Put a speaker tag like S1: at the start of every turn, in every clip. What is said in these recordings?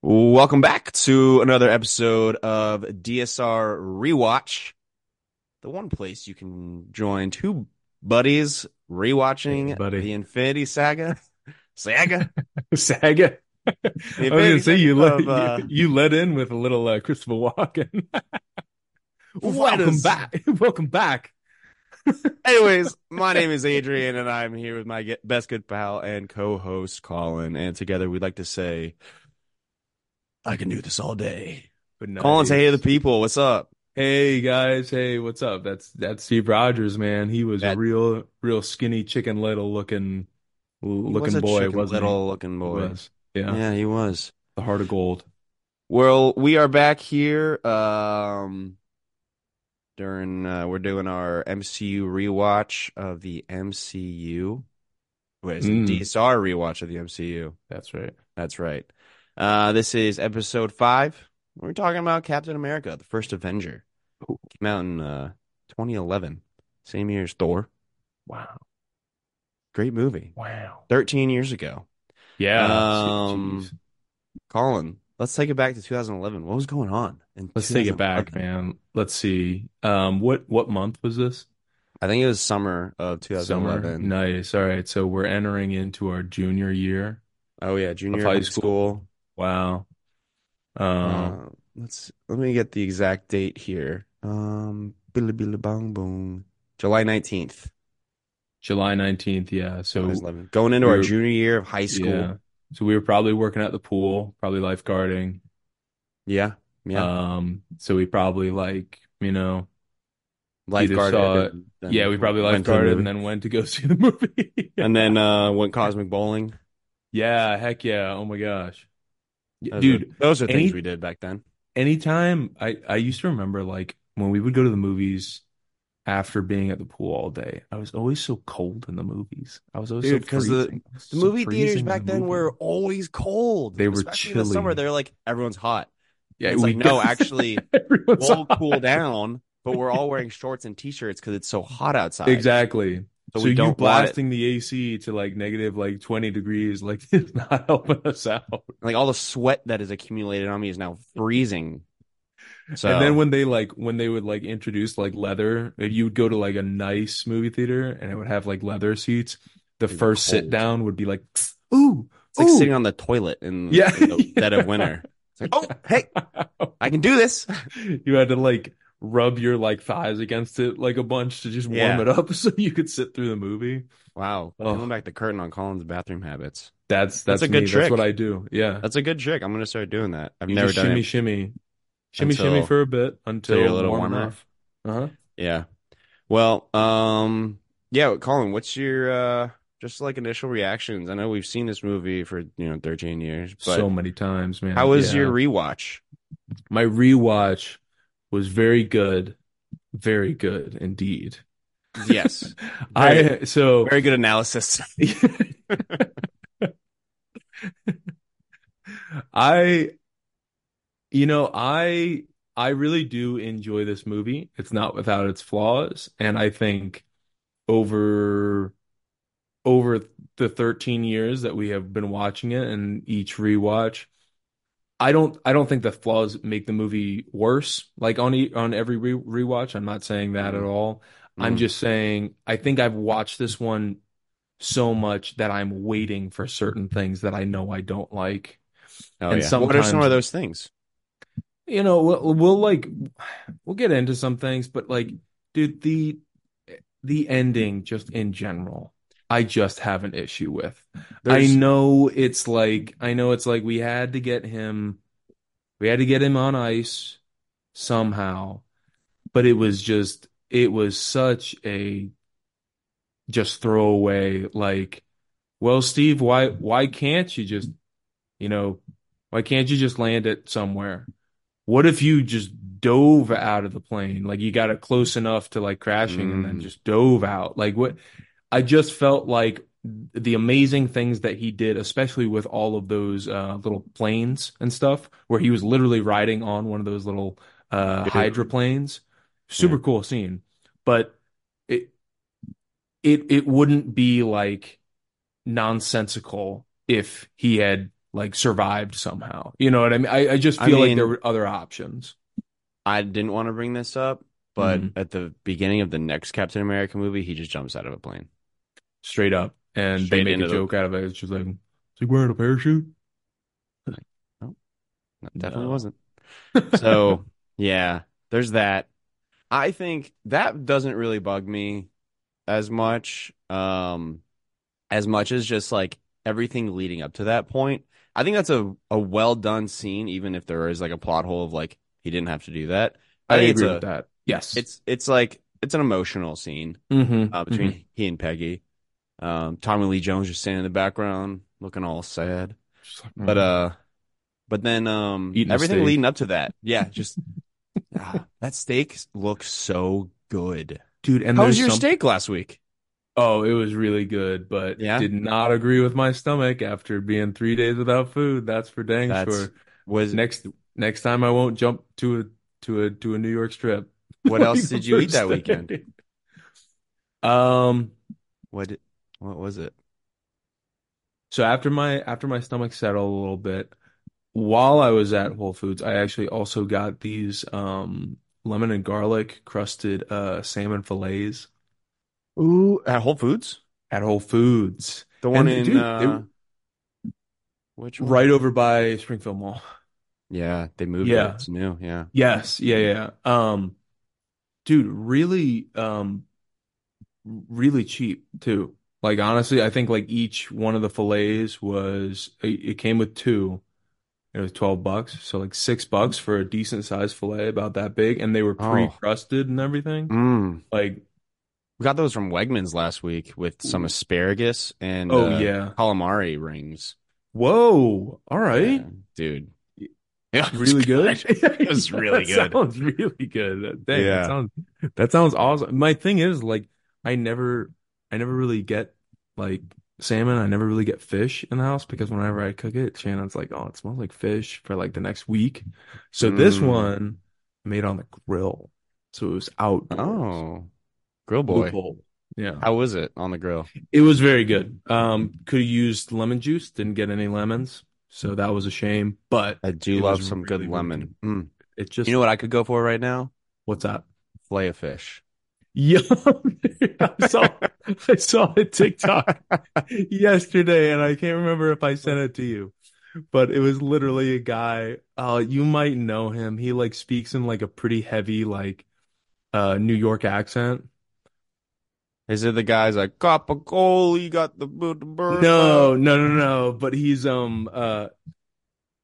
S1: Welcome back to another episode of DSR Rewatch, the one place you can join two buddies rewatching
S2: Hey, buddy.
S1: the Infinity Saga. Saga?
S2: Saga. I was gonna say you let
S1: uh,
S2: you, you let in with a little uh, Christopher Walken. Welcome
S1: is-
S2: back. Welcome back.
S1: Anyways, my name is Adrian, and I'm here with my best good pal and co-host Colin, and together we'd like to say, I can do this all day.
S2: But no,
S1: Colin, say hey to the people. What's up?
S2: Hey guys, hey, what's up? That's that's Steve Rogers, man. He was
S1: That-
S2: a real, real skinny chicken little looking,
S1: He was
S2: looking
S1: a
S2: boy,
S1: chicken
S2: wasn't he?
S1: little looking
S2: He
S1: boy.
S2: was. Yeah,
S1: Yeah, he was.
S2: the heart of gold.
S1: Well, we are back here. Um, during uh, we're doing our MCU rewatch of the MCU. Wait, it's
S2: Mm.
S1: a DSR rewatch of the MCU.
S2: That's right.
S1: That's right. Uh, this is episode five. We're talking about Captain America, the first Avenger.
S2: Ooh.
S1: Came out in uh 2011, same year as Thor.
S2: Wow.
S1: Great movie.
S2: Wow.
S1: 13 years ago.
S2: Yeah.
S1: Um. Colin, let's take it back to 2011. What was going on? In
S2: Let's take it back, man. Let's see. Um, what what month was this?
S1: I think it was summer of
S2: Summer.
S1: 2011.
S2: Nice. All right. So we're entering into our junior year.
S1: Oh yeah, junior
S2: Of
S1: high
S2: high
S1: school.
S2: Wow. Um,
S1: Uh, let's let me get the exact date here. Um, billy billy bong boom, July 19th.
S2: July 19th. Yeah. So
S1: Going into our
S2: we're-
S1: junior year of high school.
S2: yeah. So we were probably working at the pool, probably lifeguarding.
S1: Yeah, yeah.
S2: Um, so we probably like, you know,
S1: Lifeguarded
S2: saw yeah, we probably
S1: to the
S2: lifeguarded and then went to go see the movie.
S1: and then uh went cosmic bowling.
S2: Yeah, heck yeah. Oh my gosh.
S1: Those are-
S2: Dude,
S1: those are things
S2: any-
S1: we did back then.
S2: anytime I I used to remember like when we would go to the movies after being at the pool all day, I was always so cold in the movies. I was always
S1: Dude,
S2: so
S1: 'cause the-
S2: freezing. I was
S1: The
S2: so
S1: movie theaters back
S2: the
S1: then
S2: movie.
S1: were always cold.
S2: They were
S1: Especially in the summer. They're like everyone's hot.
S2: yeah,
S1: It's
S2: we
S1: like, no, actually, We'll
S2: hot.
S1: cool down, but we're all wearing shorts and t-shirts because it's so hot outside.
S2: Exactly.
S1: So
S2: So,
S1: we
S2: you
S1: don't
S2: blasting the AC to like negative like 20 degrees, like it's not helping us out.
S1: Like all the sweat that is accumulated on me is now freezing. So
S2: And then when they like when they would like introduce like leather, if you would go to like a nice movie theater and it would have like leather seats, the first sit down would be like, ooh,
S1: it's like
S2: ooh.
S1: sitting on the toilet in,
S2: Yeah.
S1: in the dead of winter. It's like, oh, hey, I can do this.
S2: You had to like rub your like thighs against it like a bunch to just warm
S1: Yeah.
S2: it up so you could sit through the movie.
S1: Wow,
S2: Oh.
S1: pulling back the curtain on Colin's bathroom habits.
S2: That's
S1: That's
S2: that's,
S1: a good trick.
S2: That's what I do. Yeah.
S1: That's a good trick. I'm gonna start doing that. I've
S2: You
S1: never done
S2: shimmy,
S1: it.
S2: shimmy, shimmy,
S1: Until-
S2: shimmy for a bit until
S1: you're a little
S2: warm
S1: warmer.
S2: enough. Uh-huh.
S1: Yeah. Well, um, yeah, Colin, what's your uh just like initial reactions? I know we've seen this movie for you know 13 years, but
S2: So many times, man.
S1: how was
S2: Yeah.
S1: your rewatch?
S2: My rewatch was very good, very good indeed.
S1: Yes,
S2: I so
S1: very good analysis.
S2: I you know, I I really do enjoy this movie. It's not without its flaws, and I think over over the 13 years that we have been watching it and each rewatch, I don't I don't think the flaws make the movie worse. Like on e on every re rewatch, I'm not saying that at all. I'm
S1: Mm.
S2: just saying I think I've watched this one so much that I'm waiting for certain things that I know I don't like.
S1: Oh
S2: and
S1: yeah. What are some of those things?
S2: You know, we'll, we'll like we'll get into some things, but like, dude, the the ending just in general, I just have an issue with. I know it's like I know it's like we had to get him we had to get him on ice somehow, but it was just it was such a just throwaway like well Steve why why can't you just you know why can't you just land it somewhere what if you just dove out of the plane like you got it close enough to like crashing and then
S1: Mm.
S2: just dove out like what I just felt like the amazing things that he did, especially with all of those uh, little planes and stuff, where he was literally riding on one of those little uh,
S1: Yeah.
S2: hydroplanes. Super
S1: Yeah.
S2: cool scene, but it it it wouldn't be like nonsensical if he had like survived somehow. You know what I mean? I, I just
S1: I
S2: feel like there were other options.
S1: I didn't want to bring this up, but
S2: Mhm.
S1: at the beginning of the next Captain America movie, he just jumps out of a plane.
S2: Straight up. And
S1: Straight
S2: they make a
S1: the-
S2: joke out of it. It's just like, is he wearing a parachute?
S1: No, definitely
S2: No.
S1: wasn't. So, yeah, there's that. I think that doesn't really bug me as much, um, as much as just like everything leading up to that point. I think that's a, a well done scene, even if there is like a plot hole of like he didn't have to do that. I,
S2: I, agree
S1: a,
S2: with that. Yes.
S1: it's it's like it's an emotional scene
S2: Mhm,
S1: uh, between
S2: mhm.
S1: he and Peggy. Um, Tommy Lee Jones just standing in the background, looking all sad.
S2: Like,
S1: But uh, but then um,
S2: Eating
S1: everything leading up to that, yeah, just ah, that steak looks so good.
S2: dude, and
S1: How was your
S2: some-
S1: steak last week?
S2: Oh, it was really good, but
S1: Yeah?
S2: did not agree with my stomach after being three days without food. That's for dang
S1: That's
S2: sure.
S1: was
S2: Next next time I won't jump to a to a to a New York strip.
S1: what else did you eat that
S2: day.
S1: weekend?
S2: Um,
S1: What did- what was it?
S2: so after my after my stomach settled a little bit, while I was at Whole Foods, I actually also got these um lemon and garlic crusted uh salmon fillets
S1: Ooh, at Whole Foods,
S2: at Whole Foods.
S1: the one
S2: And,
S1: in
S2: dude,
S1: uh, which one?
S2: Right over by Springfield Mall.
S1: Yeah, they moved
S2: Yeah.
S1: it. It's new. Yeah.
S2: Yes, yeah, yeah. Um, dude, really, um, really cheap too. Like honestly, I think like each one of the fillets was it, it came with two. It was 12 bucks, so like six bucks for a decent sized fillet about that big, and they were
S1: Oh.
S2: pre-crusted and everything.
S1: Mm.
S2: Like,
S1: We got those from Wegmans last week with some asparagus and
S2: oh
S1: uh,
S2: yeah.
S1: calamari rings.
S2: Whoa, all right.
S1: Yeah, dude. Yeah, it was
S2: Really good.
S1: It was really
S2: That
S1: good.
S2: Sounds really good. Dang,
S1: Yeah.
S2: that sounds that sounds awesome. My thing is like I never I never really get like salmon. I never really get fish in the house because whenever I cook it, Shannon's like, "Oh, it smells like fish" for like the next week. So this
S1: Mm.
S2: one I made on the grill, so it was out.
S1: Oh, grill boy.
S2: bowl. Yeah,
S1: How was it on the grill?
S2: it was very good. Um, could have used lemon juice. Didn't get any lemons, so that was a shame. But
S1: I do love some
S2: really,
S1: good
S2: really
S1: lemon. Mm.
S2: it just
S1: You know what I could go for right now?
S2: what's that?
S1: Fillet of fish.
S2: Yeah, I saw I saw a TikTok yesterday, and I can't remember if I sent it to you, but it was literally a guy. Uh, you might know him. He like speaks in like a pretty heavy like uh New York accent.
S1: Is it the guys like Capicola got the the bird?
S2: No, no, no, no. But he's um uh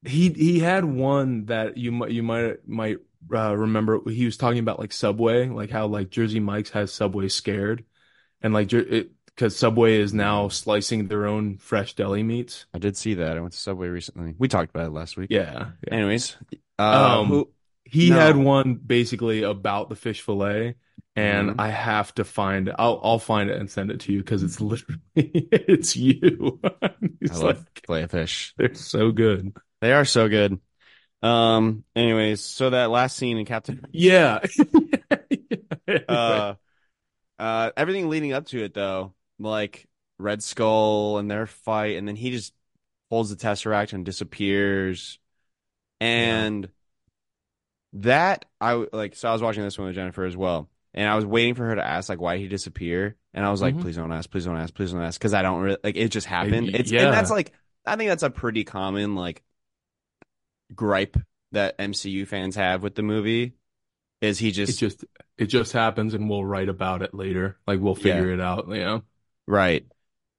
S2: he he had one that you might you might might uh, remember. He was talking about like Subway, like how like Jersey Mike's has Subway scared, and like because Subway is now slicing their own fresh deli meats.
S1: I did see that. I went to Subway recently. We talked about it last week.
S2: Yeah, yeah.
S1: Anyways, uh,
S2: Um,
S1: who?
S2: He
S1: No.
S2: had one basically about the fish fillet, and
S1: Mhm.
S2: I have to find it. I'll I'll find it and send it to you because it's literally it's you.
S1: I love
S2: like
S1: fish.
S2: they're so good.
S1: They are so good. Um. Anyways, so that last scene in Captain,
S2: Yeah.
S1: uh, uh, everything leading up to it though, like Red Skull and their fight, and then he just holds the Tesseract and disappears, and that I like. So I was watching this one with Jennifer as well, and I was waiting for her to ask like why he disappear, and I was like,
S2: Mhm.
S1: please don't ask, please don't ask, please don't ask, because I don't really like it. Just happened. It's
S2: yeah.
S1: and that's like I think that's a pretty common like gripe that MCU fans have with the movie. Is he
S2: it
S1: just
S2: just it just happens and we'll write about it later. Like we'll figure it out, you know.
S1: Right.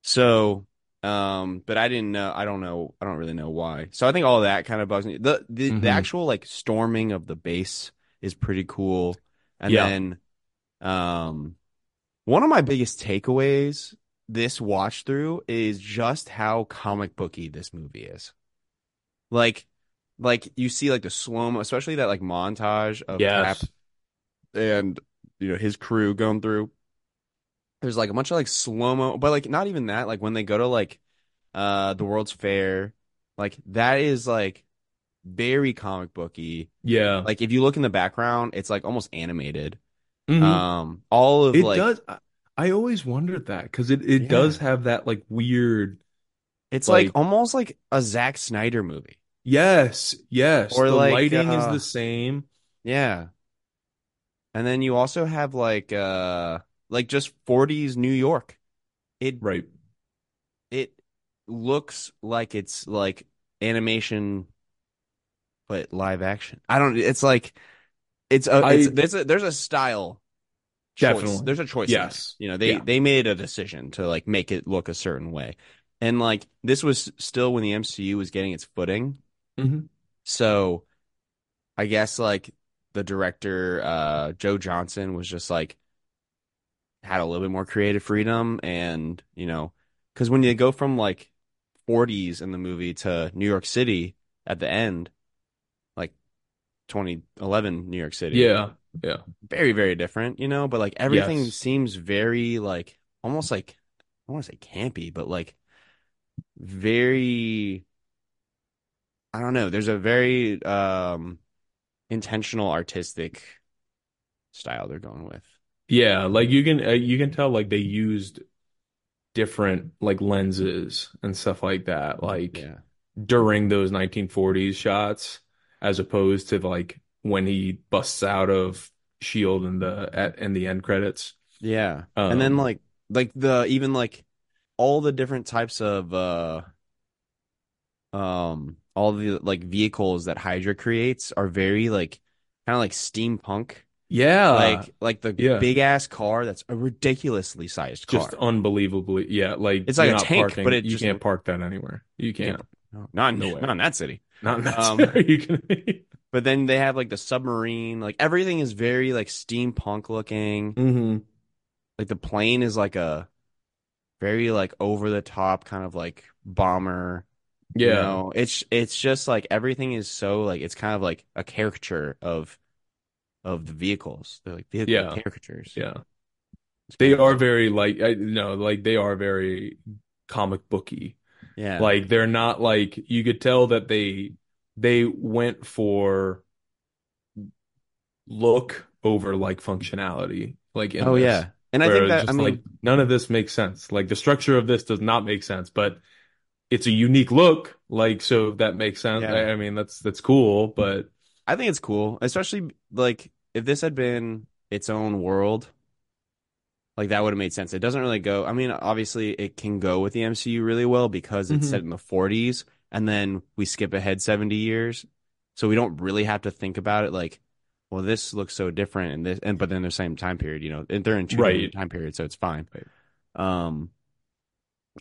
S1: So, um, but I didn't know. I don't know. I don't really know why. So I think all that kind of bugs me. The the,
S2: Mhm.
S1: the actual like storming of the base is pretty cool. And
S2: Yeah.
S1: then, um, one of my biggest takeaways this watch through is just how comic booky this movie is. Like, like you see like the slow mo, especially that like montage of Cap and you know his crew going through there's like a bunch of like slow mo but like not even that like when they go to like uh the world's fair like that is like very comic booky
S2: Yeah.
S1: like if you look in the background it's like almost animated
S2: Mhm.
S1: um all of
S2: it
S1: like
S2: does I, I always wondered that because it, it
S1: Yeah.
S2: does have that like weird
S1: It's like
S2: Like
S1: almost like a Zack Snyder movie.
S2: Yes, yes,
S1: Or
S2: the
S1: like,
S2: lighting is
S1: uh,
S2: the same.
S1: Yeah. And then you also have like uh like just 40s New York. It
S2: Right.
S1: it looks like it's like animation but live action. I don't it's like it's a, it's
S2: I-
S1: there's a there's a style choice.
S2: Definitely.
S1: There's a choice. in there.
S2: Yes.
S1: You know, they
S2: Yeah.
S1: they made a decision to like make it look a certain way. And like this was still when the MCU was getting its footing.
S2: Mhm.
S1: So I guess like the director uh Joe Johnston was just like had a little bit more creative freedom and you know cuz when you go from like 40s in the movie to New York City at the end like 2011 New York City
S2: Yeah. Yeah.
S1: very very different you know but like everything
S2: Yes.
S1: seems very like almost like I want to say campy but like very I don't know. There's a very um intentional artistic style they're going with.
S2: Yeah, like you can uh, you can tell like they used different like lenses and stuff like that like
S1: yeah.
S2: during those 1940s shots as opposed to like when he busts out of Shield in the at in the end credits.
S1: yeah. And then
S2: Um,
S1: like like the even like all the different types of uh um all the like vehicles that Hydra creates are very like kind of like steampunk
S2: Yeah,
S1: like like the
S2: yeah.
S1: big ass car that's a ridiculously sized car.
S2: just unbelievably yeah, like
S1: It's like a tank,
S2: parking,
S1: but it
S2: you
S1: just-
S2: can't park that anywhere. You can't.
S1: No, not in,
S2: Nowhere.
S1: not in that city.
S2: Not in that
S1: Um,
S2: scenario, you can.
S1: But then they have like the submarine, like everything is very like steampunk looking.
S2: hmm
S1: Like the plane is like a very like over the top kind of like bomber. You
S2: Yeah.
S1: know? It's it's just like everything is so like it's kind of like a caricature of of the vehicles. They're like vehicle
S2: Yeah.
S1: caricatures.
S2: Yeah.
S1: It's
S2: They are very like I no, like they are very comic booky.
S1: yeah.
S2: Like they're not like you could tell that they they went for look over like functionality. Like in
S1: oh
S2: this.
S1: yeah. And I think that I mean
S2: like none of this makes sense. Like the structure of this does not make sense, but it's a unique look. Like so that makes sense.
S1: Yeah.
S2: I, I mean that's that's cool, but
S1: I think it's cool, especially like if this had been its own world, like that would have made sense. It doesn't really go. I mean, obviously it can go with the MCU really well because it's
S2: Mhm.
S1: set in the 40s and then we skip ahead 70 years. So we don't really have to think about it like, well, this looks so different and this and but then the same time period, you know, and they're in two
S2: Right.
S1: time periods, so it's fine.
S2: Right.
S1: Um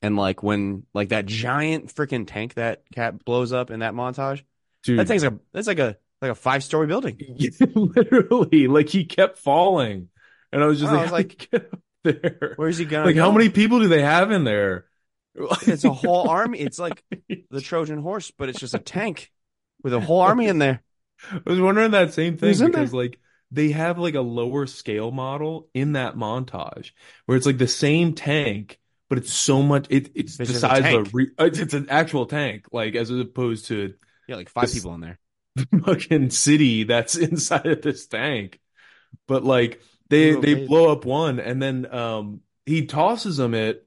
S1: and like when like that giant freaking tank that Cap blows up in that montage,
S2: dude,
S1: that thing's a that's like a like a five story building.
S2: literally like he kept falling. And I was just
S1: I
S2: like,
S1: was like,
S2: get up there?
S1: Where's he gonna
S2: Like how many people do they have in there?
S1: It's a whole army. It's like the Trojan horse, but it's just a tank with a whole army in there.
S2: I was wondering that same thing because like they have like a lower scale model in that montage where it's like the same tank, but it's so much it, it's the
S1: just a
S2: size of a re, it's, it's an actual tank, like as opposed to
S1: Yeah, like five
S2: This-
S1: people in there.
S2: the fucking city that's inside of this tank. But like they they
S1: amazing.
S2: blow up one and then um he tosses them it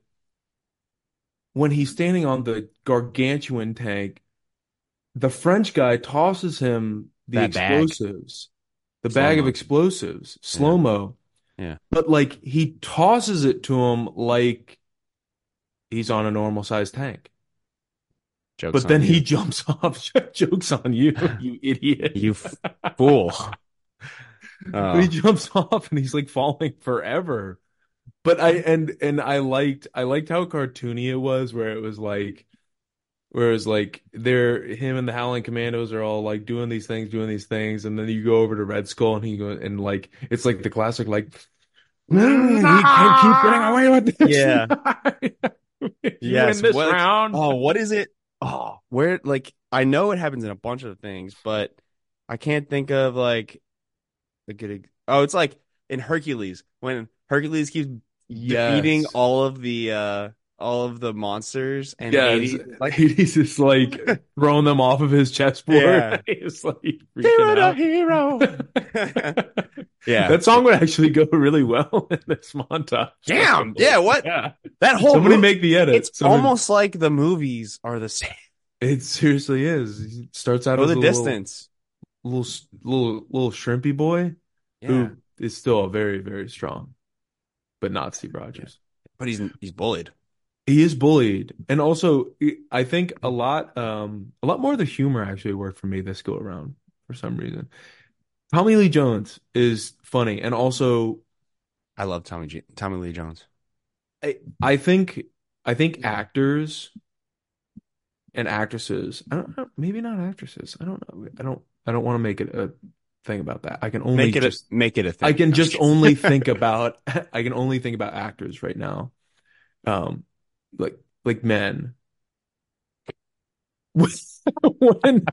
S2: when he's standing on the gargantuan tank. The French guy tosses him the
S1: That
S2: explosives, the bag of explosives, slow mo.
S1: Yeah.
S2: But like he tosses it to him like he's on a normal sized tank.
S1: Jokes
S2: But then he jumps off. Jokes on you, you idiot.
S1: you f- fool.
S2: But he
S1: Oh,
S2: jumps off and he's like falling forever. But I and and I liked I liked how cartoony it was where it was like where it was like they're him and the Howling Commandos are all like doing these things, doing these things, and then you go over to Red Skull and he goes and like it's like the classic like "Mm, he can't keep getting away with this.
S1: Yeah. Yes,
S2: this
S1: what-
S2: round.
S1: oh, what is it? Oh, where like I know it happens in a bunch of things, but I can't think of like a good. Oh, it's like in Hercules when Hercules keeps
S2: Yes.
S1: defeating all of the uh all of the monsters and
S2: Yeah,
S1: Hades,
S2: it's-
S1: like
S2: Hades is like throwing them off of his chessboard.
S1: Yeah.
S2: He's like
S1: hero
S2: out.
S1: hero. yeah.
S2: That song would actually go really well in this montage.
S1: Damn. Yeah. What
S2: Yeah.
S1: that whole
S2: Somebody
S1: mo-
S2: make the edit.
S1: it's
S2: Somebody-
S1: almost like the movies are the same.
S2: It seriously is. Starts out
S1: Go
S2: as
S1: the
S2: a little,
S1: distance.
S2: little, little, little shrimpy boy
S1: Yeah.
S2: who is still very, very strong, but not Steve Rogers.
S1: But he's he's bullied.
S2: He is bullied, and also I think a lot, um, a lot more of the humor actually worked for me this go around for some reason. Tommy Lee Jones is funny, and also
S1: I love Tommy G- Tommy Lee Jones.
S2: I, I think I think actors and actresses, I don't know, maybe not actresses. I don't know. I don't I don't want to make it a thing about that. I can only
S1: Make it
S2: just
S1: a make it a thing.
S2: I can just only think about I can only think about actors right now. Um like like men. When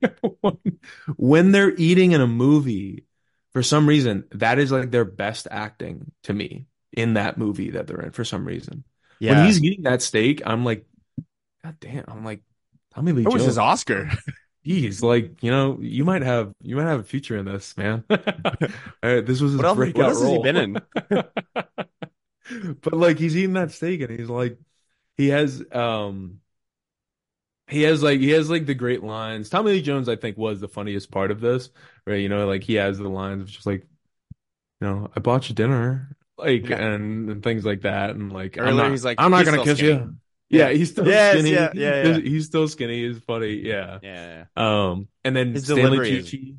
S2: when they're eating in a movie, for some reason, that is like their best acting to me in that movie that they're in for some reason.
S1: yeah.
S2: When he's eating that steak, I'm like, God damn, I'm like, Tommy Lee
S1: That was
S2: Jones.
S1: his Oscar.
S2: He's like, you know, you might have you might have a future in this, man. Uh, this was his
S1: What else,
S2: breakout
S1: what else has he been in?
S2: but like he's eating that steak and he's like he has um he has like he has like the great lines. Tommy Lee Jones, I think, was the funniest part of this, right? You know, like he has the lines of just like, you know, I bought you dinner, like
S1: Yeah.
S2: and, and things like that, and like I'm
S1: Earlier,
S2: not,
S1: he's like,
S2: I'm not gonna kiss
S1: skinny."
S2: you. Yeah, he's still
S1: Yes,
S2: skinny.
S1: yeah, yeah, yeah.
S2: He's still skinny. He's funny. Yeah.
S1: Yeah.
S2: Um, and then
S1: His
S2: Stanley Tucci.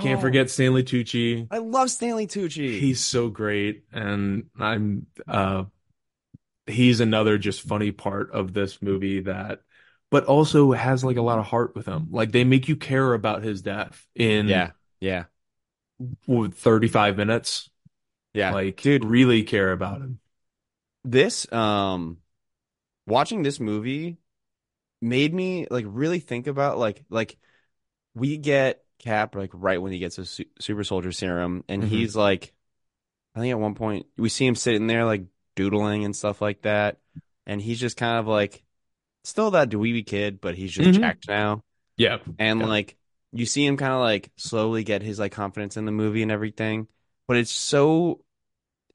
S2: Can't
S1: Oh,
S2: forget Stanley Tucci.
S1: I love Stanley Tucci.
S2: He's so great, and I'm uh, he's another just funny part of this movie that, but also has like a lot of heart with him. Like they make you care about his death in
S1: yeah. Yeah.
S2: 35 minutes.
S1: Yeah.
S2: Like,
S1: dude,
S2: really care about him.
S1: this um watching this movie made me like really think about like like we get Cap like right when he gets a su- super soldier serum and
S2: Mhm.
S1: he's like I think at one point we see him sitting there like doodling and stuff like that and he's just kind of like still that dweeby kid but he's just
S2: Mhm.
S1: jacked now
S2: Yeah,
S1: and
S2: Yeah.
S1: like you see him kind of like slowly get his like confidence in the movie and everything but it's so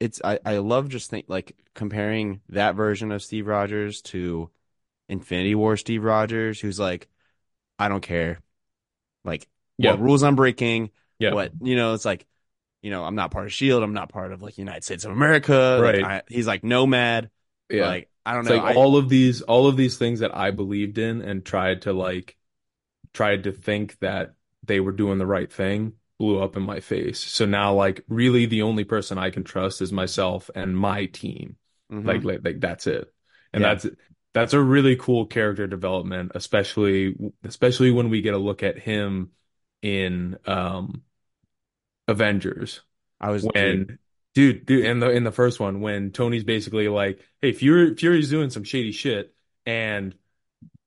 S1: it's I, I love just think like comparing that version of Steve Rogers to Infinity War Steve Rogers who's like I don't care like
S2: Yeah.
S1: what rules I'm breaking
S2: yeah,
S1: what you know it's like you know I'm not part of Shield I'm not part of like United States of America Like,
S2: Right.
S1: I, he's like nomad
S2: yeah.
S1: like I don't
S2: It's
S1: know
S2: like
S1: I-
S2: all of these, all of these things that I believed in and tried to like, tried to think that they were doing the right thing blew up in my face. So now, like, really, the only person I can trust is myself and my team.
S1: Mhm.
S2: Like, like, like that's it. And
S1: Yeah.
S2: that's that's a really cool character development, especially especially when we get a look at him in um Avengers
S1: I was
S2: when dude, dude in the in the first one when Tony's basically like, "Hey, Fury Fury's doing some shady shit," and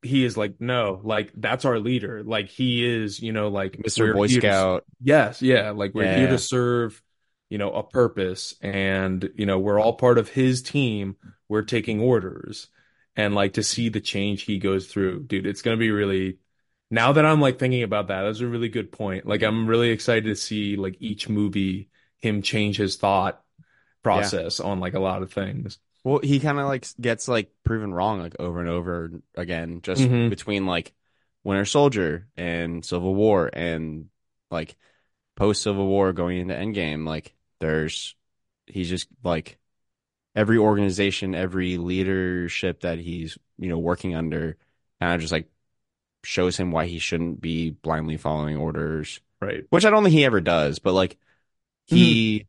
S2: he is like, "No, like that's our leader. Like he is, you know, like
S1: Mr. Boy
S2: here to-
S1: Scout
S2: yes, yeah, like we're here to serve, you know, a purpose, and you know, we're all part of his team. We're taking orders, and like to see the change he goes through, dude, it's gonna be really." Now that I'm like thinking about that, that's a really good point. Like I'm really excited to see like each movie him change his thought process on like a lot of things.
S1: Well, he kind of like gets like proven wrong like over and over again, just
S2: Mhm.
S1: between like Winter Soldier and Civil War and like post Civil War going into Endgame. Like there's he's just like every organization, every leadership that he's you know working under, kind of just like shows him why he shouldn't be blindly following orders
S2: Right.
S1: which I don't think he ever does, but like he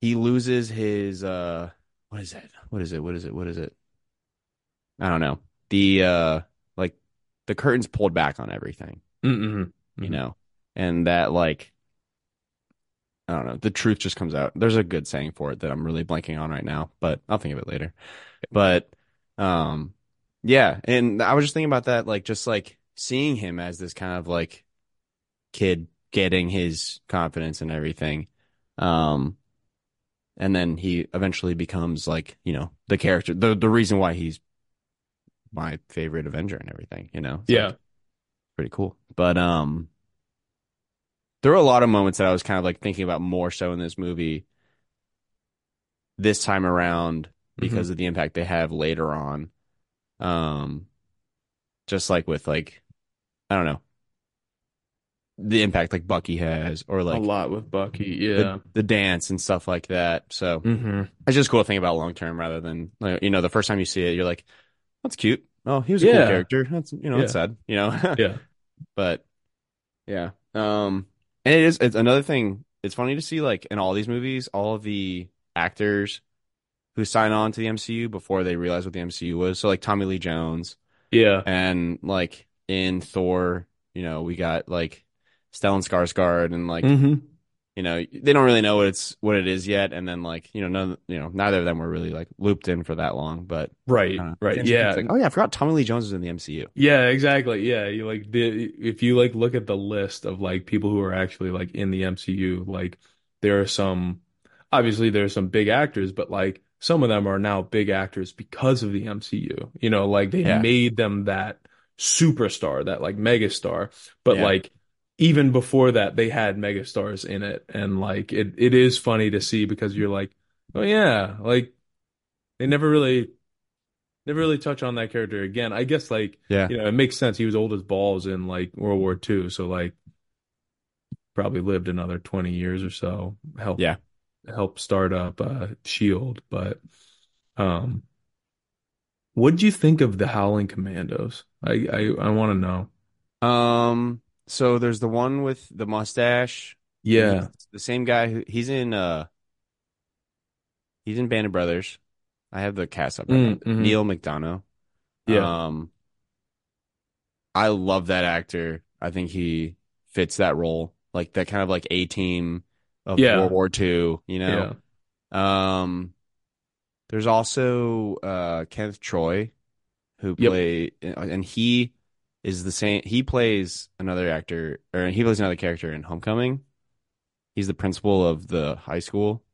S1: he loses his uh what is it? What is it? What is it? What is it? I don't know. The uh like the curtains pulled back on everything,
S2: Mm-hmm.
S1: you
S2: Mhm.
S1: know. And that like I don't know, the truth just comes out. There's a good saying for it that I'm really blanking on right now, but I'll think of it later. But um yeah, and I was just thinking about that like just like seeing him as this kind of like kid getting his confidence and everything. Um and then he eventually becomes like you know the character, the the reason why he's my favorite Avenger and everything. You know, It's,
S2: Yeah.
S1: like, pretty cool. But um, there were a lot of moments that I was kind of like thinking about more so in this movie this time around because of the impact they have later on. Um, just like with like, I don't know, the impact like Bucky has, or like
S2: a lot with Bucky. Yeah.
S1: the, the dance and stuff like that. So
S2: hmm
S1: it's just cool to think about long term rather than like, you know the first time you see it, you're like, that's cute. Oh, he was a cool character. That's you know,
S2: Yeah.
S1: it's sad. You know,
S2: Yeah.
S1: but yeah. Um, and it is it's another thing. It's funny to see like in all these movies, all of the actors who sign on to the MCU before they realize what the MCU was. So like Tommy Lee Jones
S2: Yeah.
S1: and like in Thor, you know, we got like Stellan Skarsgård and like
S2: hmm
S1: you know they don't really know what it's what it is yet, and then like you know none you know neither of them were really like looped in for that long, but
S2: Right.
S1: uh,
S2: right. Yeah.
S1: like, oh yeah, I forgot Tommy Lee Jones was in the MCU.
S2: Yeah, exactly. Yeah, you like the if you like look at the list of like people who are actually like in the MCU, like there are some obviously there are some big actors, but like some of them are now big actors because of the MCU. You know, like they
S1: Yeah.
S2: made them that superstar, that like megastar. But
S1: Yeah.
S2: like even before that, they had megastars in it, and like it it is funny to see because you're like, oh yeah, like they never really never really touch on that character again. I guess like
S1: Yeah,
S2: you know, it makes sense. He was old as balls in like World War II, so like probably lived another 20 years or so. Help
S1: Yeah.
S2: Help start up uh Shield, but um what'd you think of the Howling Commandos? I I, I want to know.
S1: Um, so there's the one with the mustache.
S2: Yeah.
S1: He's the same guy who he's in. Uh, he's in Band of Brothers. I have the cast up. right.
S2: Mm, mhm.
S1: Neal McDonough.
S2: Yeah.
S1: Um, I love that actor. I think he fits that role, like that kind of like A team of
S2: Yeah.
S1: World War II. You
S2: Yeah.
S1: know. Um, there's also uh Kenneth Choi, who
S2: Yep.
S1: play, and he is the same. He plays another actor, or he plays another character in Homecoming. He's the principal of the high school,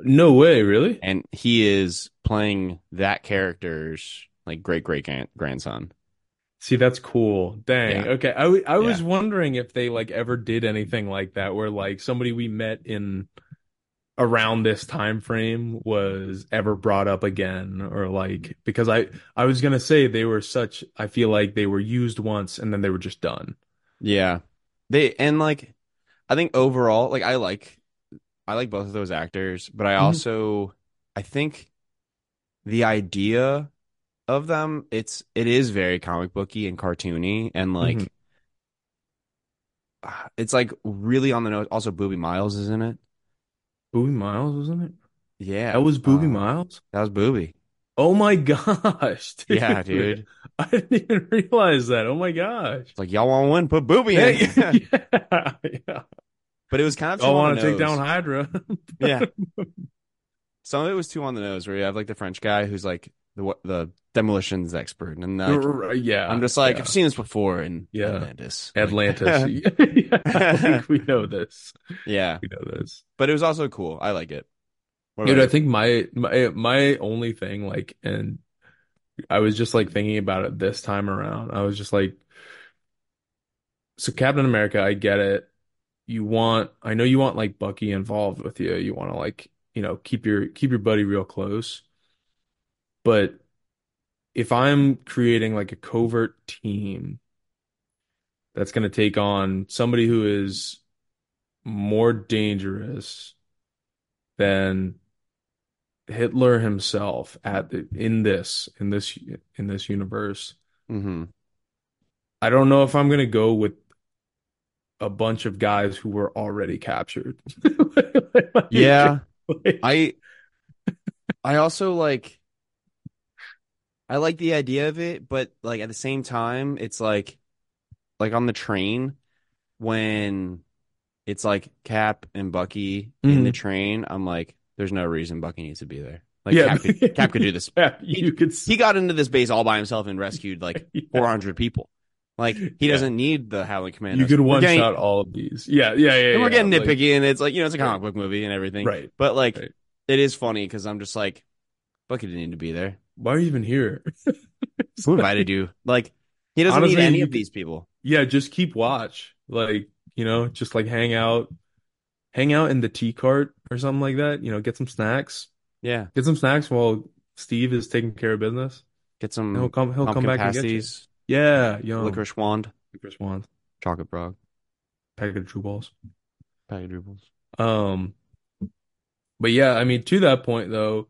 S2: No way, really?
S1: and he is playing that character's like great great grandson.
S2: See, that's cool. Dang.
S1: Yeah.
S2: Okay. I, w- I was
S1: Yeah.
S2: wondering if they like ever did anything like that where like somebody we met in around this time frame was ever brought up again or like because I I was gonna say they were such I feel like they were used once and then they were just done.
S1: Yeah. They and like I think overall like I like I like both of those actors, but I
S2: Mhm.
S1: also I think the idea of them it's it is very comic booky and cartoony and like
S2: Mhm.
S1: ah, it's like really on the nose. Also Boobie Miles is in it.
S2: Boobie Miles was in it?
S1: Yeah.
S2: That was Boobie
S1: uh,
S2: Miles?
S1: That was Boobie.
S2: Oh my gosh,
S1: Yeah, dude.
S2: I didn't even realize that. Oh my gosh.
S1: It's like y'all want to win, put Boobie in.
S2: Hey, yeah, yeah.
S1: but it was kind of
S2: I want to take down Hydra.
S1: Yeah. Some of it was too on the nose, where you have like the French guy who's like the the demolitions expert, and
S2: yeah.
S1: I'm just like
S2: yeah.
S1: I've seen this before in
S2: Yeah.
S1: Atlantis.
S2: Atlantis. yeah, I think we know this.
S1: yeah,
S2: We know this.
S1: but it was also cool. I like it.
S2: Dude, I think my my my only thing, like, and I was just like thinking about it this time around. I was just like, so Captain America, I get it. You want, I know you want like Bucky involved with you. You want to like, you know, keep your keep your buddy real close. But if I'm creating like a covert team that's going to take on somebody who is more dangerous than Hitler himself at the, in this in this in this universe.
S1: Mhm.
S2: I don't know if I'm gonna go with a bunch of guys who were already captured. Like-
S1: Yeah,
S2: like-
S1: I I also like I like the idea of it, but like at the same time, it's like like on the train when it's like Cap and Bucky in the
S2: Mhm.
S1: train, I'm like, there's no reason Bucky needs to be there. Like
S2: Yeah.
S1: Cap could, Cap could do this.
S2: Yeah, you could
S1: He got into this base all by himself and rescued like
S2: Yeah. 400
S1: 400 people. Like he
S2: Yeah.
S1: doesn't need the Howling Command.
S2: You could one
S1: getting-
S2: shot all of these. Yeah, yeah, yeah.
S1: and we're getting
S2: Like,
S1: nitpicky, and it's like you know it's a comic book movie and everything.
S2: Right.
S1: But like
S2: Right.
S1: it is funny because I'm just like, Bucky didn't need to be there.
S2: Why are you even here?
S1: Who invited you? Like, he doesn't
S2: Honestly,
S1: need any of these people.
S2: Yeah, just keep watch. Like, you know, just like hang out, hang out in the tea cart or something like that. You know, get some snacks.
S1: Yeah,
S2: Get some snacks while Steve is taking care of business.
S1: get some
S2: And he'll come he'll come back and get you.
S1: pasties,
S2: Yeah, yo.
S1: licorice wand,
S2: Licorice wand,
S1: chocolate frog,
S2: packet of true balls.
S1: packet balls.
S2: Um, but yeah, I mean, to that point though,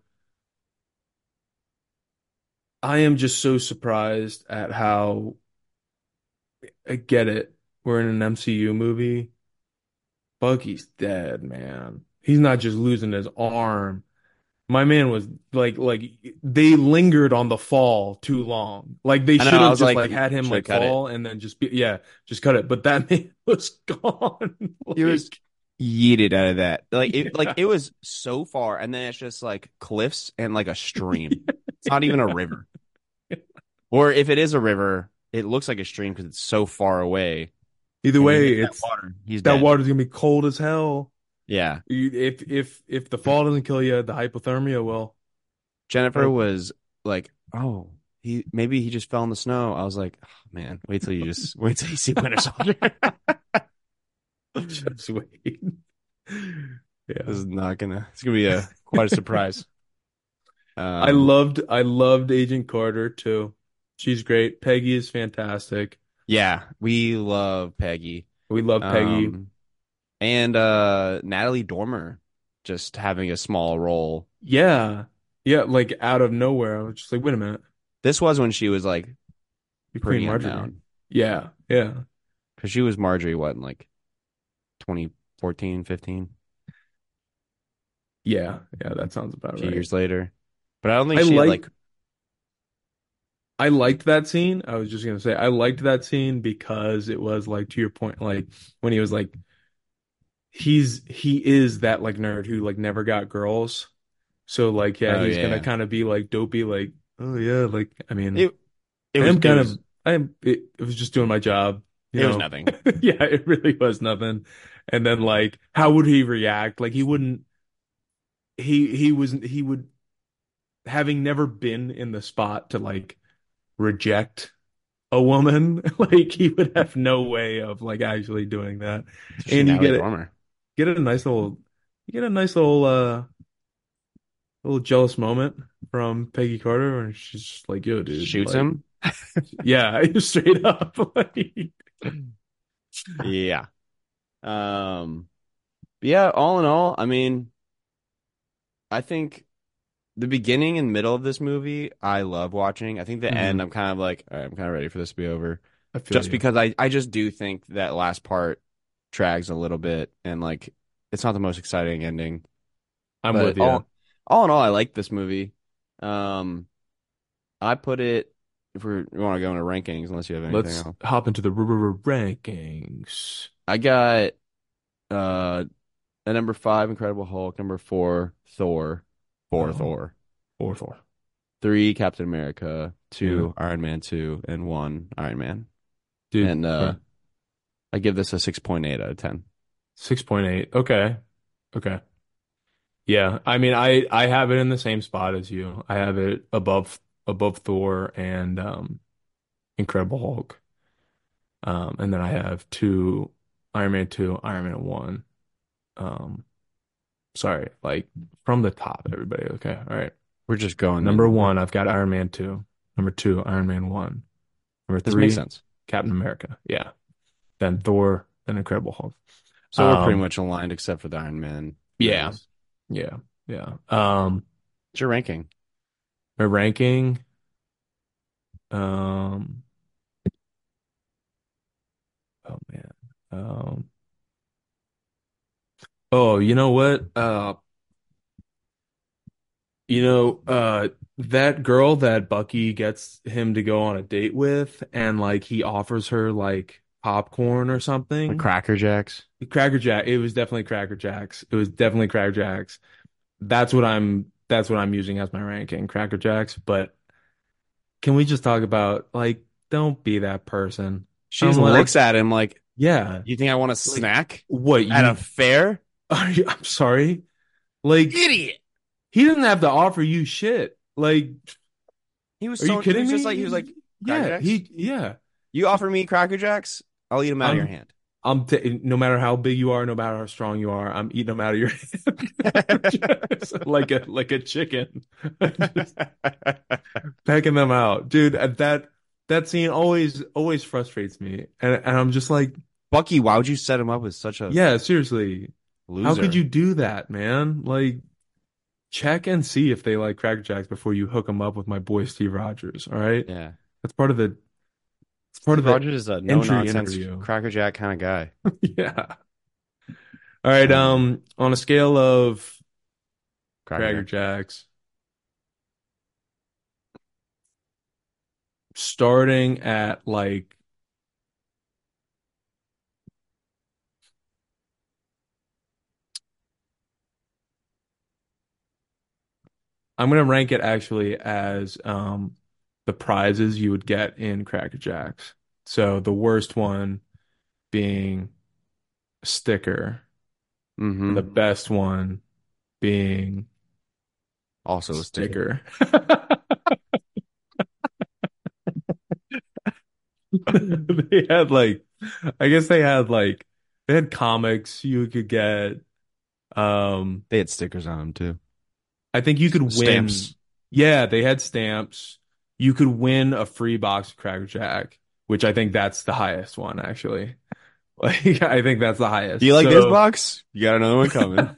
S2: I am just so surprised at how I get it. We're in an MCU movie. Bucky's dead, man. He's not just losing his arm. My man was like, like they lingered on the fall too long. Like they should have just
S1: like,
S2: like had him like
S1: cut it.
S2: fall and then just be, yeah, just cut it. But that man was gone.
S1: He was yeeted out of that. Like it,
S2: Yeah.
S1: like it was so far, and then it's just like cliffs and like a stream. It's not even a river. Or if it is a river, it looks like a stream because it's so far away.
S2: either
S1: And
S2: way,
S1: hit that water. He's
S2: that
S1: dead.
S2: water's gonna be cold as hell.
S1: Yeah.
S2: You- If if if the fall doesn't kill you, the hypothermia will.
S1: Jennifer
S2: Oh.
S1: was like, "Oh, he maybe he just fell in the snow." I was like, oh, "Man, wait till you just wait till you see Winter Soldier."
S2: Just wait. Yeah.
S1: this is not gonna. It's gonna be a quite a surprise. Um,
S2: I loved I loved Agent Carter too. She's great. Peggy is fantastic.
S1: Yeah, we love Peggy.
S2: We love Peggy.
S1: Um, and uh Natalie Dormer just having a small role.
S2: Yeah. Yeah, like out of nowhere. I was just like, wait a minute.
S1: This was when she was like
S2: You're
S1: pretty
S2: Queen Margaery.
S1: unknown
S2: Yeah, yeah.
S1: because she was Margaery. What in like 2014, 15,
S2: Yeah. Yeah, that sounds about
S1: few
S2: right.
S1: years later. But I don't think
S2: I
S1: she
S2: like
S1: like
S2: I liked that scene. I was just gonna say I liked that scene because it was like to your point, like when he was like he's he is that like nerd who like never got girls. So like yeah,
S1: Oh,
S2: he's gonna
S1: yeah.
S2: kind of be like dopey, like, oh yeah, like I mean
S1: it. It
S2: I
S1: was
S2: kind
S1: it was,
S2: of I am it, it was just doing my job, you
S1: it was nothing.
S2: Yeah, it really was nothing. And then like how would he react? Like he wouldn't he he was he would having never been in the spot to like reject a woman, like he would have no way of like actually doing that.
S1: Especially
S2: And you get it. Get a nice little you get a nice little uh little jealous moment from Peggy Carter and she's just like, yo, dude.
S1: Shoots
S2: like-
S1: him.
S2: Yeah, straight up. Like,
S1: Yeah. Um. yeah. All in all, I mean, I think the beginning and middle of this movie, I love watching. I think the
S2: Mhm.
S1: end, I'm kind of like, right, I'm kind of ready for this to be over.
S2: I feel
S1: just
S2: you.
S1: because I, I just do think that last part drags a little bit and like it's not the most exciting ending.
S2: I'm
S1: But
S2: with you.
S1: All, all in all, I like this movie. Um, I put it if we we want to go into rankings, unless you have anything
S2: Let's
S1: else.
S2: hop into the r- r- rankings.
S1: I got uh at number five, Incredible Hulk. Number four, Thor. Four,
S2: Oh.
S1: Thor.
S2: Four Thor.
S1: Three, Captain America. Two, Iron Man. Two, and one, Iron Man.
S2: Dude,
S1: and uh. I give this a six point eight out of ten.
S2: 6.8. Okay. Okay. Yeah, I mean I I have it in the same spot as you. I have it above above Thor and um Incredible Hulk. Um and then I have two Iron Man 2, Iron Man 1. Um sorry, like from the top everybody. Okay. All right.
S1: We're just going
S2: Number
S1: in-
S2: 1, I've got Iron Man 2. Number 2, Iron Man 1. Number
S1: This
S2: 3,
S1: makes sense.
S2: Captain America. Yeah. Then Thor, then Incredible Hulk.
S1: So we're pretty
S2: Um,
S1: much aligned except for the Iron Man.
S2: Yeah. Yeah. Yeah. Um
S1: What's your ranking?
S2: My ranking, um, oh man, um, oh, you know what? Uh, you know, uh, that girl that Bucky gets him to go on a date with, and like he offers her like popcorn or something.
S1: Like Cracker Jacks.
S2: Cracker Jack. It was definitely Cracker Jacks. It was definitely Cracker Jacks. That's what I'm that's what I'm using as my ranking, Cracker Jacks. But can we just talk about like don't be that person.
S1: She
S2: I'm like-
S1: looks at him like,
S2: Yeah.
S1: "You think I want a snack
S2: What you
S1: at a fair?
S2: are you, I'm sorry. Like
S1: Idiot!"
S2: he didn't have to offer you shit. Like,
S1: He was
S2: are
S1: so
S2: you kidding
S1: he was
S2: me?
S1: just like he was like
S2: yeah,
S1: Jacks?
S2: he yeah.
S1: you offer me Cracker Jacks, I'll eat them out of
S2: Um,
S1: your hand.
S2: I'm t no matter how big you are, no matter how strong you are, I'm eating them out of your hand like a like a chicken, pecking them out, dude. uh, That that scene always always frustrates me, and and I'm just like,
S1: Bucky, why would you set him up with such a
S2: yeah, seriously,
S1: loser?
S2: how could you do that, man? Like, check and see if they like Cracker Jacks before you hook them up with my boy Steve Rogers. All right,
S1: Yeah.
S2: that's part of the. It's part of the
S1: Rogers is a no nonsense. Cracker Jack kind of guy.
S2: yeah. All right. Um, on a scale of
S1: Cracker,
S2: Cracker Jacks. Starting at like I'm gonna rank it actually as um the prizes you would get in Cracker Jacks. So the worst one being a sticker,
S1: Mhm.
S2: and the best one being
S1: Also a sticker.
S2: sticker. They had like, I guess they had like, they had comics you could get. Um,
S1: They had stickers on them too.
S2: I think you could win.
S1: Stamps.
S2: Yeah, they had stamps. You could win a free box of Cracker Jack, which I think that's the highest one actually. Like, I think that's the highest.
S1: Do you like
S2: So-
S1: this box? You got another one coming.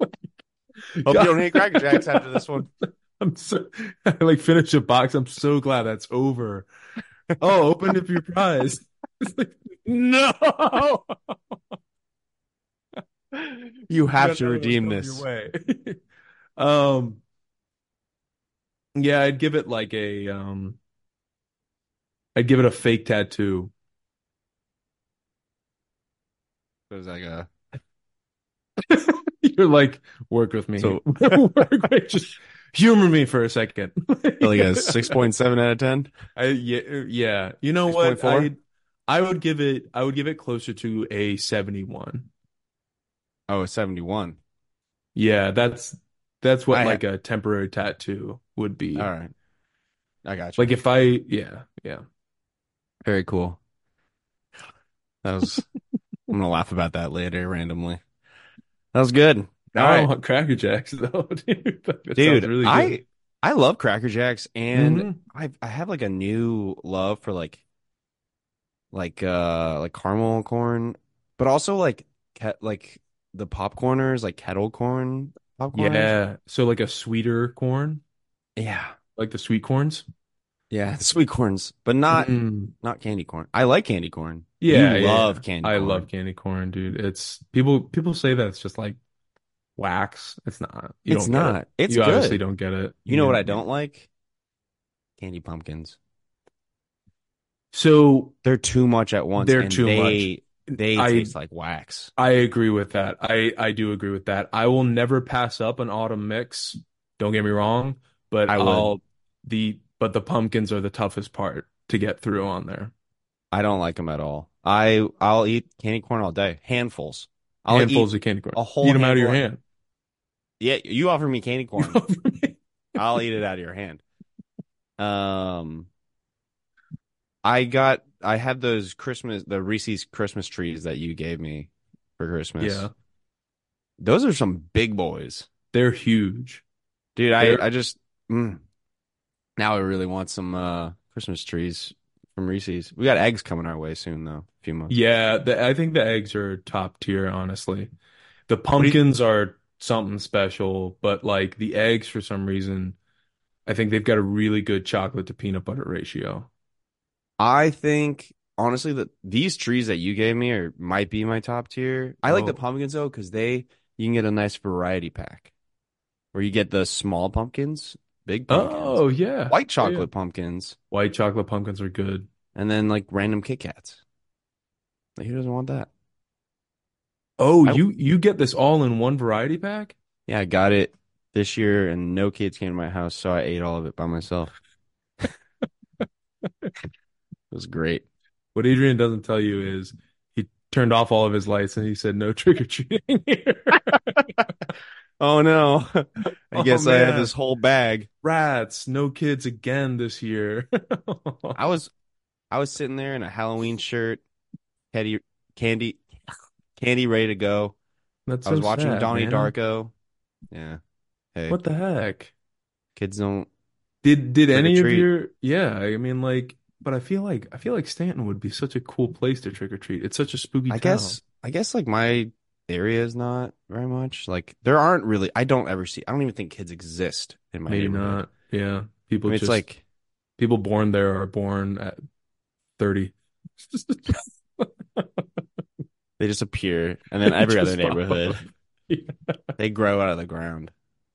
S1: Hope you don't hate Cracker Jacks after this one.
S2: I'm so I like finish a box. I'm so glad that's over. Oh, open up your prize. It's like, no.
S1: You have
S2: got
S1: to redeem this.
S2: way. Um, yeah, I'd give it like a um, I'd give it a fake tattoo.
S1: It was like a
S2: You're like, work with me.
S1: So-
S2: work with, just humor me for a second.
S1: like a six point seven out of ten.
S2: I yeah yeah. You know what? I I would give it I would give it closer to a 71.
S1: Oh, a seventy one.
S2: Yeah, that's that's what
S1: I-
S2: like a temporary tattoo would be.
S1: All right. I got you.
S2: Like if I yeah, yeah.
S1: Very cool. That was I'm gonna laugh about that later randomly. That was good. All
S2: I
S1: right.
S2: want Cracker Jacks though, dude.
S1: Dude,
S2: really good.
S1: I I love Cracker Jacks and
S2: Mhm.
S1: I I have like a new love for like like uh like caramel corn, but also like like the popcorners, like kettle corn popcorn.
S2: yeah, so like a sweeter corn,
S1: Yeah.
S2: like the sweet corns.
S1: Yeah, sweet corns, but not
S2: Mm.
S1: not candy corn. I like candy corn.
S2: Yeah,
S1: you love
S2: yeah.
S1: candy
S2: I
S1: corn.
S2: love candy corn, dude. It's people people say that it's just like wax. It's not. You
S1: it's
S2: don't get it.
S1: It's
S2: you
S1: good.
S2: obviously don't get it.
S1: You know what I don't like? Candy pumpkins.
S2: So
S1: They're too much at once.
S2: They're
S1: and
S2: too
S1: they, They
S2: I-
S1: taste like wax.
S2: I agree with that. I I do agree with that. I will never pass up an autumn mix. Don't get me wrong, but
S1: I.
S2: I'll the but the pumpkins are the toughest part to get through on there.
S1: I don't like them at all. I I'll eat candy corn all day, handfuls. I'll
S2: Handfuls of candy corn.
S1: a whole
S2: Eat them out of your hand.
S1: Yeah, you offer me candy corn, I'll eat it out of your hand. Um, I got I had those Christmas the Reese's Christmas trees that you gave me for Christmas.
S2: Yeah,
S1: those are some big boys,
S2: they're huge.
S1: dude. I
S2: They're-
S1: I just mm, now I really want some uh Christmas trees from Reese's. We got eggs coming our way soon though. A few months.
S2: Yeah, the, I think the eggs are top tier, honestly. The pumpkins are something special, but like the eggs, for some reason, I think they've got a really good chocolate to peanut butter ratio.
S1: I think honestly that these trees that you gave me are might be my top tier. I like the
S2: Oh.
S1: pumpkins though because they you can get a nice variety pack where you get the small pumpkins, big pumpkins,
S2: Oh yeah,
S1: white
S2: Yeah, yeah.
S1: chocolate pumpkins,
S2: White chocolate pumpkins are good.
S1: and then like random Kit Kats. Like who doesn't want that?
S2: Oh,
S1: I-
S2: you you get this all in one variety pack?
S1: Yeah, I got it this year, and no kids came to my house, so I ate all of it by myself. it was great.
S2: What Adrian doesn't tell you is he turned off all of his lights and he said no trick or treating here.
S1: Oh no. I
S2: Oh,
S1: guess I had this whole bag.
S2: Rats, no kids again this year.
S1: I was I was sitting there in a Halloween shirt, candy candy candy ready to go.
S2: That's
S1: I was
S2: so
S1: watching
S2: sad,
S1: Donnie
S2: man.
S1: Darko. Yeah. Hey,
S2: What the heck?
S1: kids don't
S2: Did did any of your yeah, I mean like but I feel like I feel like Stanton would be such a cool place to trick or treat. It's such a spooky
S1: I
S2: town.
S1: guess I guess like my area is not very much. Like there aren't really I don't ever see I don't even think kids exist in my
S2: Maybe not. Yeah.
S1: I
S2: People
S1: mean, it's
S2: just
S1: like
S2: people born there are born at 30.
S1: they just appear and then every other neighborhood.
S2: Yeah.
S1: they grow out of the ground.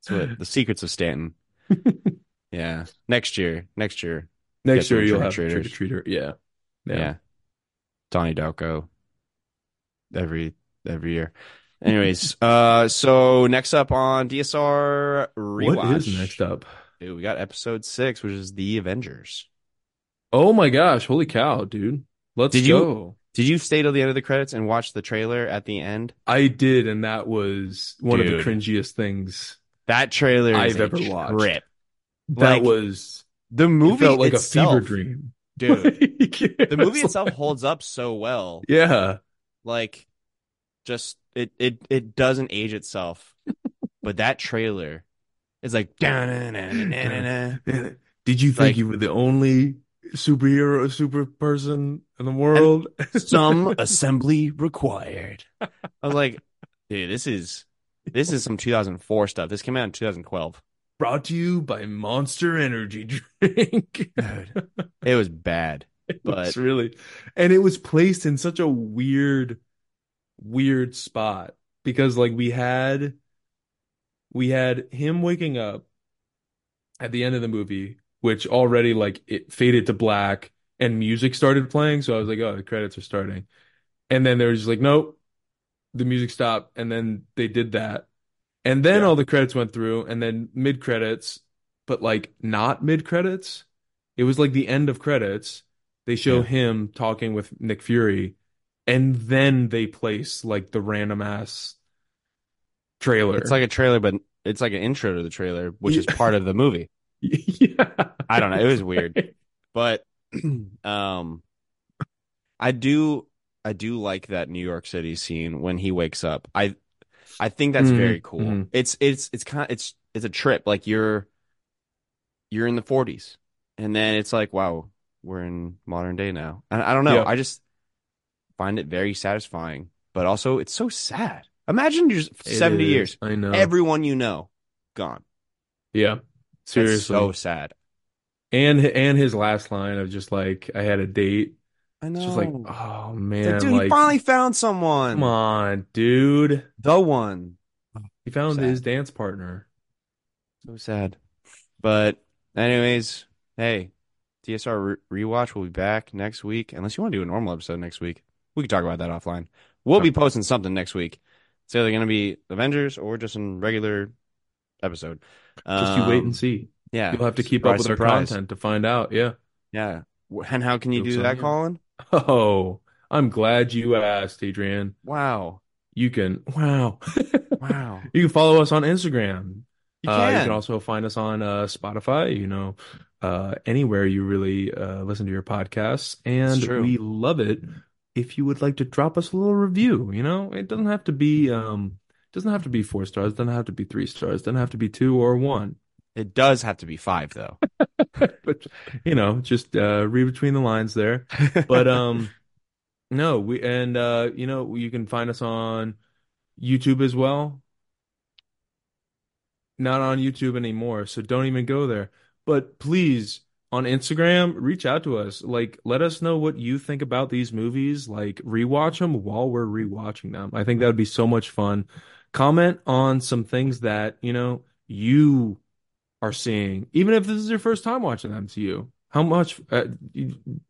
S1: That's what the secrets of Stanton. Yeah. Next year. Next year.
S2: Next year you'll have trick or treater. Yeah.
S1: Yeah.
S2: Yeah.
S1: Donnie Darko. Every every year. Anyways, uh so next up on DSR rewatch.
S2: What is next up?
S1: Dude, we got episode six, which is The Avengers.
S2: Oh my gosh, holy cow, dude. Let's
S1: Did you-
S2: go.
S1: Did you stay till the end of the credits and watch the trailer at the end?
S2: I did, and that was one of the cringiest things
S1: That trailer
S2: I've ever watched.
S1: trip.
S2: That
S1: Like,
S2: was
S1: The
S2: it
S1: movie
S2: felt like
S1: itself,
S2: a fever dream.
S1: dude.
S2: Like,
S1: The movie itself
S2: like-
S1: holds up so well.
S2: Yeah.
S1: Like, just it it it doesn't age itself. but that trailer is like,
S2: Did you think
S1: Like-
S2: you were the only superhero, super person in the world?
S1: some assembly required. I was like, dude, this is this is some 2004 stuff. This came out in 2012.
S2: Brought to you by Monster Energy Drink.
S1: Dude, it was bad.
S2: It
S1: But-
S2: was really, and it was placed in such a weird, weird spot because like we had, we had him waking up at the end of the movie, which already like it faded to black and music started playing. So I was like, oh, the credits are starting. And then they were just like, nope, the music stopped. And then they did that. And then
S1: Yeah.
S2: all the credits went through and then mid credits, but like not mid credits. It was like the end of credits. They show
S1: Yeah.
S2: him talking with Nick Fury and then they place like the random ass trailer.
S1: It's like a trailer, but it's like an intro to the trailer, which is part of the movie.
S2: yeah.
S1: I don't know. It was weird. But um I do I do like that New York City scene when he wakes up. I I think that's
S2: Mhm,
S1: very cool.
S2: mhm.
S1: It's it's it's kind of it's it's a trip. Like you're you're in the 40s and then it's like wow, we're in modern day now. And I don't know.
S2: Yeah.
S1: I just find it very satisfying, but also it's so sad. Imagine you're
S2: It
S1: 70
S2: is.
S1: years.
S2: I know.
S1: Everyone you know gone.
S2: yeah.
S1: That's
S2: Seriously.
S1: so sad.
S2: And and his last line of just like I had a date.
S1: I know.
S2: like, oh
S1: Like,
S2: man,
S1: dude,
S2: like
S1: he finally found someone.
S2: come on, dude.
S1: The one.
S2: He found
S1: Sad.
S2: his dance partner.
S1: So sad. But anyways, hey, DSR re- rewatch will be back next week. Unless you want to do a normal episode next week, we can talk about that offline. We'll be posting something next week. It's either going to be Avengers or just a regular episode.
S2: Just you wait
S1: Um,
S2: and see.
S1: Yeah,
S2: You'll have to keep up
S1: Surprise,
S2: with our content to find out. Yeah.
S1: Yeah. And how can you do that. Colin?
S2: Oh, I'm glad you asked, Adrian.
S1: Wow.
S2: You can wow.
S1: Wow.
S2: You can follow us on Instagram.
S1: You
S2: Uh, you
S1: can.
S2: can also find us on uh, Spotify, you know, uh, anywhere you really uh, listen to your podcasts. And we love it if you would like to drop us a little review. You know, it doesn't have to be um, doesn't have to be four stars, doesn't have to be three stars, doesn't have to be two or one.
S1: It does have to be five, though.
S2: but you know, just uh, read between the lines there. But um, no, we and uh, you know, you can find us on YouTube as well. Not on YouTube anymore, so don't even go there. But please, on Instagram, reach out to us. Like, let us know what you think about these movies. Like, rewatch them while we're rewatching them. I think that would be so much fun. Comment on some things that, you know, you are seeing, even if this is your first time watching MCU. How much, uh,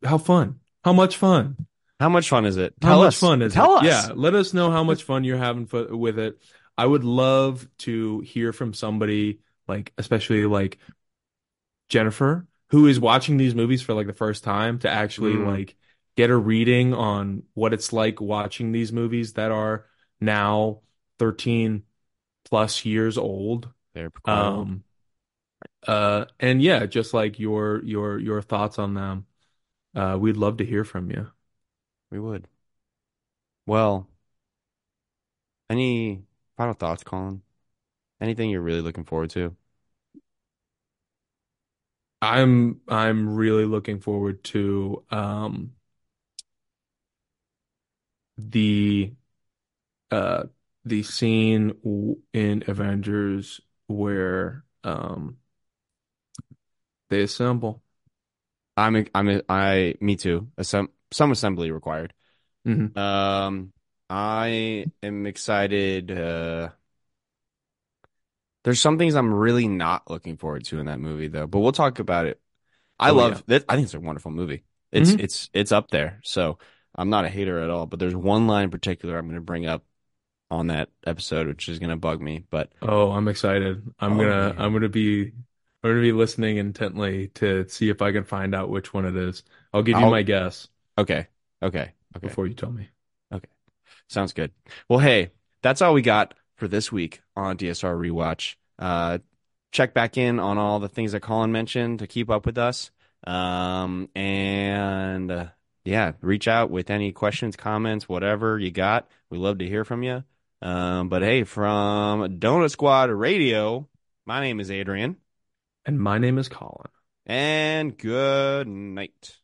S2: how fun? How much fun?
S1: How much fun is it?
S2: How
S1: Tell
S2: much
S1: us.
S2: fun is
S1: Tell
S2: it?
S1: us.
S2: Yeah, let us know how much fun you're having fo- with it. I would love to hear from somebody like, especially like Jennifer, who is watching these movies for like the first time to actually
S1: Mm.
S2: like get a reading on what it's like watching these movies that are now 13, plus years old.
S1: They're old.
S2: Um, uh, and yeah, just like your your your thoughts on them. Uh, we'd love to hear from you.
S1: We would. Well, any final thoughts, Colin? Anything you're really looking forward to?
S2: I'm I'm really looking forward to um the uh the scene in Avengers where um they assemble.
S1: I'm I'm I me too. Some some assembly required.
S2: hmm
S1: Um, I am excited. Uh, there's some things I'm really not looking forward to in that movie though, but we'll talk about it. I
S2: Oh yeah.
S1: love that. I think it's a wonderful movie. It's
S2: hmm
S1: it's it's up there. So I'm not a hater at all, but there's one line in particular I'm going to bring up on that episode, which is going to bug me. But
S2: Oh, I'm excited. I'm
S1: oh
S2: gonna I'm gonna be I'm gonna be listening intently to see if I can find out which one it is. I'll give you
S1: I'll
S2: my guess
S1: okay, okay, okay,
S2: before you tell me.
S1: okay. Sounds good. Well, hey, that's all we got for this week on DSR Rewatch. Uh, check back in on all the things that Colin mentioned to keep up with us. Um, and uh, yeah, reach out with any questions, comments, whatever you got. We love to hear from you. Um, but hey, from Donut Squad Radio, my name is Adrian,
S2: And my name is Colin.
S1: and good night.